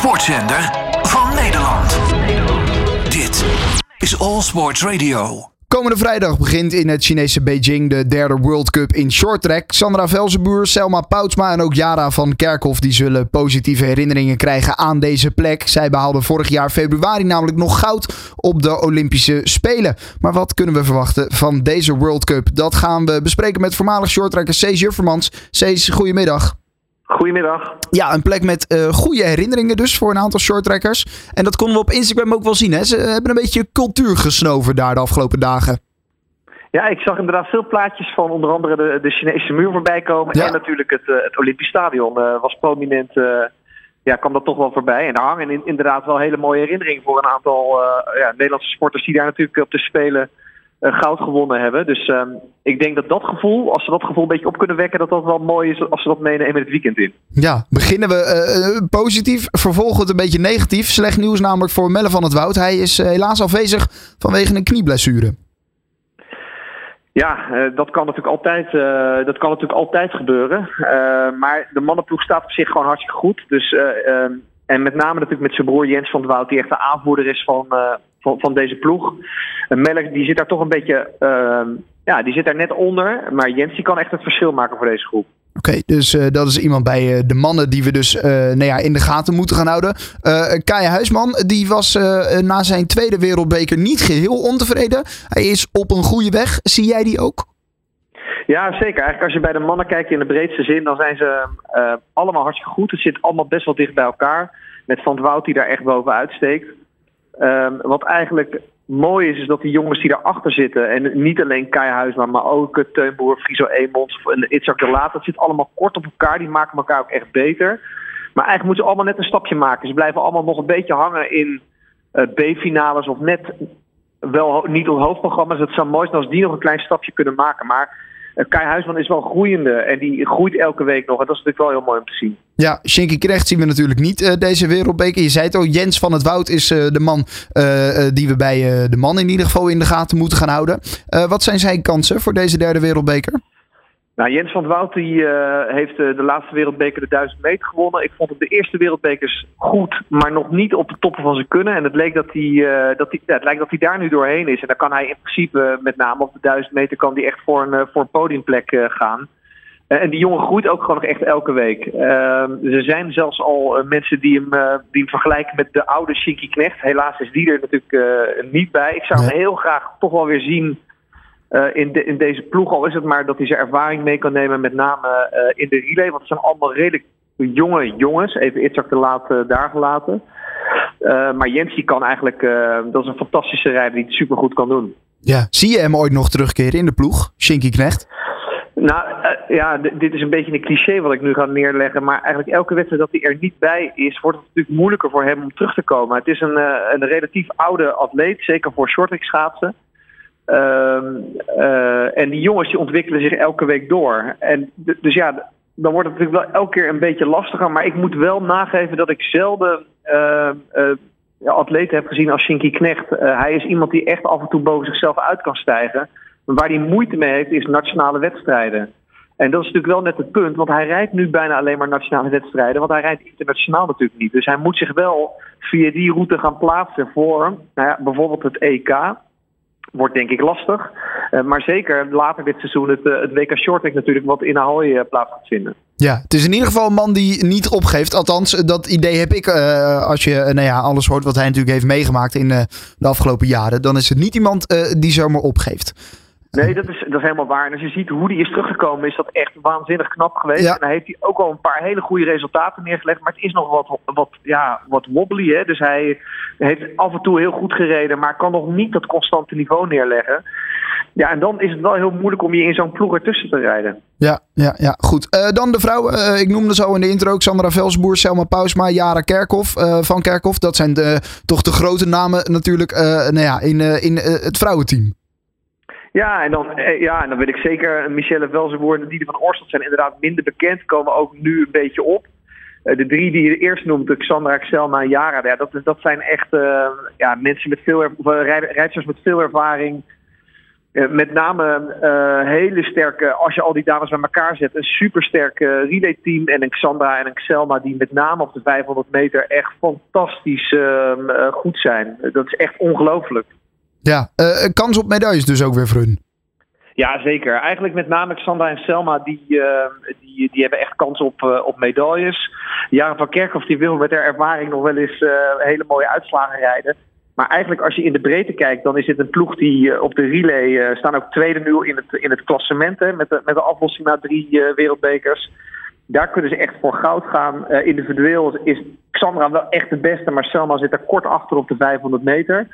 sportzender van Nederland. Dit is All Sports Radio. Komende vrijdag begint in het Chinese Beijing de derde World Cup in shorttrack. Sandra Velzenboer, Selma Poutsma en ook Jara van Kerkhoff die zullen positieve herinneringen krijgen aan deze plek. Zij behaalden vorig jaar februari namelijk nog goud op de Olympische Spelen. Maar wat kunnen we verwachten van deze World Cup? Dat gaan we bespreken met voormalig shorttracker Cees Juffermans. Cees, goedemiddag. Goedemiddag. Ja, een plek met uh, goede herinneringen dus voor een aantal shorttrackers. En dat konden we op Instagram ook wel zien. Hè? Ze hebben een beetje cultuur gesnoven daar de afgelopen dagen. Ja, ik zag inderdaad veel plaatjes van onder andere de, de Chinese muur voorbij komen. En natuurlijk het, uh, het Olympisch Stadion uh, was prominent. ja, kwam dat toch wel voorbij. En daar hangen inderdaad wel hele mooie herinneringen voor een aantal ja, Nederlandse sporters die daar natuurlijk op de Spelen goud gewonnen hebben. Dus uh, ik denk dat dat gevoel, als ze dat gevoel een beetje op kunnen wekken, dat dat wel mooi is als ze dat meenemen het weekend in. Ja, beginnen we uh, positief, vervolgen het een beetje negatief. Slecht nieuws namelijk voor Melle van het Woud. Hij is helaas afwezig vanwege een knieblessure. Ja, dat, kan natuurlijk altijd, dat kan natuurlijk altijd gebeuren. maar de mannenploeg staat op zich gewoon hartstikke goed. Dus, ehm, en met name natuurlijk met zijn broer Jens van het Woud, die echt de aanvoerder is van, van, van deze ploeg. Melk die zit daar toch een beetje, uh, ja, die zit daar net onder. Maar Jens die kan echt het verschil maken voor deze groep. Oké, dus uh, dat is iemand bij uh, de mannen die we dus uh, nou ja, in de gaten moeten gaan houden. Kaya Huisman, die was na zijn tweede wereldbeker niet geheel ontevreden. Hij is op een goede weg. Zie jij die ook? Ja, zeker. Eigenlijk als je bij de mannen kijkt in de breedste zin, dan zijn ze allemaal hartstikke goed. Het zit allemaal best wel dicht bij elkaar. Met Van Wout die daar echt bovenuit steekt. Um, wat eigenlijk mooi is, is dat die jongens die daarachter zitten, en niet alleen Kai maar ook uh, Teunboer, Friso Emons en Itzak de Laat, dat zit allemaal kort op elkaar. Die maken elkaar ook echt beter. Maar eigenlijk moeten ze allemaal net een stapje maken. Ze blijven allemaal nog een beetje hangen in uh, B-finales of net wel niet op hoofdprogramma's. Het zou mooi zijn als die nog een klein stapje kunnen maken. Maar Kai Huisman is wel groeiende en die groeit elke week nog. Dat is natuurlijk wel heel mooi om te zien. Ja, Shinky Krecht zien we natuurlijk niet uh, deze wereldbeker. Je zei het al, Jens van het Woud is uh, de man die we bij de man in ieder geval in de gaten moeten gaan houden. wat zijn zijn kansen voor deze derde wereldbeker? Nou, Jens van Woud die, heeft de laatste wereldbeker de 1000 meter gewonnen. Ik vond hem de eerste wereldbekers goed, maar nog niet op de toppen van zijn kunnen. En het, leek dat hij, dat hij, ja, het lijkt dat hij daar nu doorheen is. En dan kan hij in principe, met name op de 1000 meter, kan hij echt voor een, voor een podiumplek gaan. Eh, en die jongen groeit ook gewoon nog echt elke week. Er zijn zelfs al mensen die hem, die hem vergelijken met de oude Shinky Knecht. Helaas is die er natuurlijk niet bij. Ik zou hem heel graag toch wel weer zien in, de, in deze ploeg. Al is het maar dat hij zijn ervaring mee kan nemen, met name in de relay. Want het zijn allemaal redelijk jonge jongens. Even Itzak te laat daar gelaten. maar Jens die kan eigenlijk, dat is een fantastische rijder die het supergoed kan doen. Ja, zie je hem ooit nog terugkeren in de ploeg, Shinky Knecht? Nou uh, ja, dit is een beetje een cliché wat ik nu ga neerleggen. Maar eigenlijk elke wedstrijd dat hij er niet bij is, wordt het natuurlijk moeilijker voor hem om terug te komen. Het is een, uh, een relatief oude atleet, zeker voor shorttrack schaatsen. Uh, en die jongens die ontwikkelen zich elke week door. En dus ja, dan wordt het natuurlijk wel elke keer een beetje lastiger. Maar ik moet wel nageven dat ik zelden ja, atleten heb gezien als Shinky Knecht. hij is iemand die echt af en toe boven zichzelf uit kan stijgen. Maar waar hij moeite mee heeft, is nationale wedstrijden. En dat is natuurlijk wel net het punt, want hij rijdt nu bijna alleen maar nationale wedstrijden, want hij rijdt internationaal natuurlijk niet. Dus hij moet zich wel via die route gaan plaatsen voor nou ja, bijvoorbeeld het EK. Wordt denk ik lastig. Uh, maar zeker later dit seizoen het, uh, het WK Shorttrack natuurlijk wat in Ahoy uh, plaats gaat vinden. Ja, het is in ieder geval een man die niet opgeeft. Althans, dat idee heb ik als je nou ja, alles hoort wat hij natuurlijk heeft meegemaakt in de afgelopen jaren. Dan is het niet iemand die zomaar opgeeft. Nee, dat is, dat is helemaal waar. En als je ziet hoe die is teruggekomen, is dat echt waanzinnig knap geweest. En dan heeft hij ook al een paar hele goede resultaten neergelegd. Maar het is nog wat, wat, ja, wat wobbly. Hè? Dus hij heeft af en toe heel goed gereden, maar kan nog niet dat constante niveau neerleggen. Ja, en dan is het wel heel moeilijk om je in zo'n ploeg ertussen te rijden. Ja, ja, ja goed. Uh, dan de vrouw. Uh, ik noemde zo in de intro ook Sandra Velsboer, Selma Pausma, Jara Kerkhoff uh, van Kerkhoff. Dat zijn de, toch de grote namen natuurlijk nou ja, in, in het vrouwenteam. Ja, en dan, eh, ja, en dan wil ik zeker Michelle Velzenboer en Diede van Orstel zijn inderdaad minder bekend, komen ook nu een beetje op. Uh, de drie die je eerst noemt, Xandra, Selma en Jara, ja, dat, dat zijn echt uh, ja, mensen met veel, rijders met veel ervaring. met name hele sterke, als je al die dames bij elkaar zet, een supersterke relayteam en een Xandra en een Xelma die met name op de 500 meter echt fantastisch ehm, goed zijn. Dat is echt ongelooflijk. Ja, kans op medailles dus ook weer voor hun. Ja, zeker. Eigenlijk met name Xandra en Selma, die, die, die hebben echt kans op, op medailles. Jaren van Kerkhoff die wil met haar ervaring nog wel eens hele mooie uitslagen rijden. Maar eigenlijk als je in de breedte kijkt, dan is het een ploeg die eh, op de relay uh, staan ook tweede nu in het, in het klassement. Hè, met, de, met de aflossing na drie uh, wereldbekers. Daar kunnen ze echt voor goud gaan. individueel is Xandra wel echt de beste, maar Selma zit er kort achter op de 500 meter.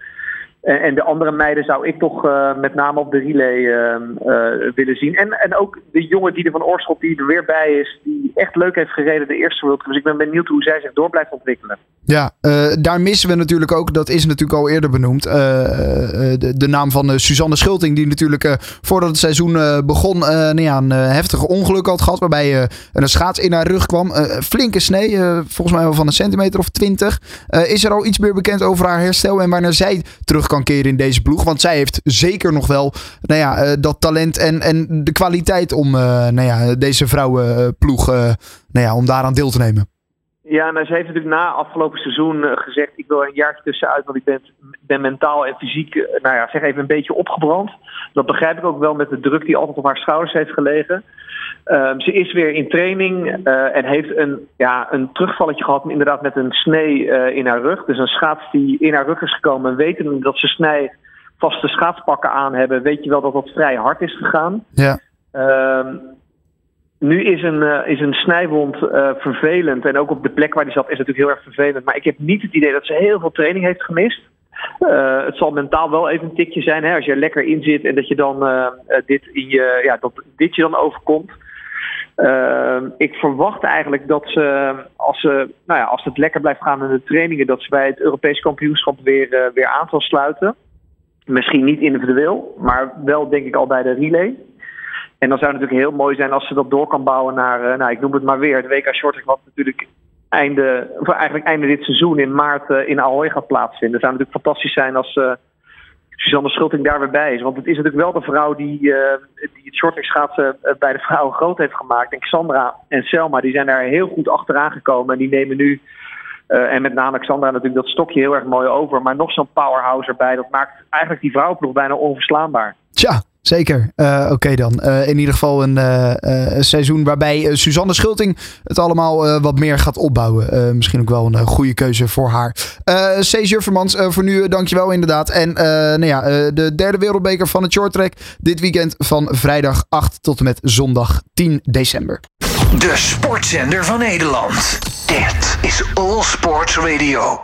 En de andere meiden zou ik toch uh, met name op de relay uh, willen zien. En, en ook de jonge Diede van Oorschot die er weer bij is. Die echt leuk heeft gereden de eerste World. Dus ik ben benieuwd hoe zij zich door blijft ontwikkelen. Ja, uh, daar missen we natuurlijk ook. Dat is natuurlijk al eerder benoemd. De, de, naam van Suzanne Schulting. Die natuurlijk voordat het seizoen begon nou ja, een heftige ongeluk had gehad. Waarbij een schaats in haar rug kwam. flinke snee. volgens mij wel van een centimeter of twintig. is er al iets meer bekend over haar herstel. En wanneer zij terug keren in deze ploeg. Want zij heeft zeker nog wel nou ja, uh, dat talent en, en de kwaliteit om uh, nou ja, deze vrouwenploeg uh, nou ja, om daaraan deel te nemen. Ja, nou, ze heeft natuurlijk na afgelopen seizoen gezegd: ik wil een jaartje tussenuit, want ik ben, ben mentaal en fysiek, nou ja, zeg even een beetje opgebrand. Dat begrijp ik ook wel met de druk die altijd op haar schouders heeft gelegen. Um, ze is weer in training uh, en heeft een, ja, een terugvalletje gehad, inderdaad met een snee in haar rug. Dus een schaats die in haar rug is gekomen, weten dat ze snij vaste schaatspakken aan hebben, weet je wel dat dat vrij hard is gegaan. Ja. Um, nu is een, uh, is een snijwond vervelend en ook op de plek waar die zat is natuurlijk heel erg vervelend. Maar ik heb niet het idee dat ze heel veel training heeft gemist. Uh, het zal mentaal wel even een tikje zijn hè, als je er lekker in zit en dat je dan dit, in je, ja, dat dit je dan overkomt. Ik verwacht eigenlijk dat ze, als, ze, nou ja, als het lekker blijft gaan in de trainingen, dat ze bij het Europees kampioenschap weer, weer aan zal sluiten. Misschien niet individueel, maar wel denk ik al bij de relay. En dan zou het natuurlijk heel mooi zijn als ze dat door kan bouwen naar, nou, ik noem het maar weer, de WK Shorttrack, wat natuurlijk einde, eigenlijk einde dit seizoen in maart uh, in Ahoy gaat plaatsvinden. Het zou natuurlijk fantastisch zijn als uh, Suzanne Schulting daar weer bij is. Want het is natuurlijk wel de vrouw die, uh, die het shorttrack schaatsen bij de vrouwen groot heeft gemaakt. En Xandra en Selma die zijn daar heel goed achteraan gekomen. En die nemen nu, en met name Xandra natuurlijk dat stokje heel erg mooi over. Maar nog zo'n powerhouse erbij. Dat maakt eigenlijk die vrouwenploeg bijna onverslaanbaar. Tja, Zeker. Uh, Oké dan. Uh, in ieder geval een uh, seizoen waarbij Suzanne Schulting het allemaal wat meer gaat opbouwen. misschien ook wel een goede keuze voor haar. Uh, C. Juffermans, voor nu dankjewel inderdaad. En nou ja, de derde wereldbeker van het shorttrack dit weekend van vrijdag 8 tot en met zondag 10 december. De sportzender van Nederland. Dit is All Sports Radio.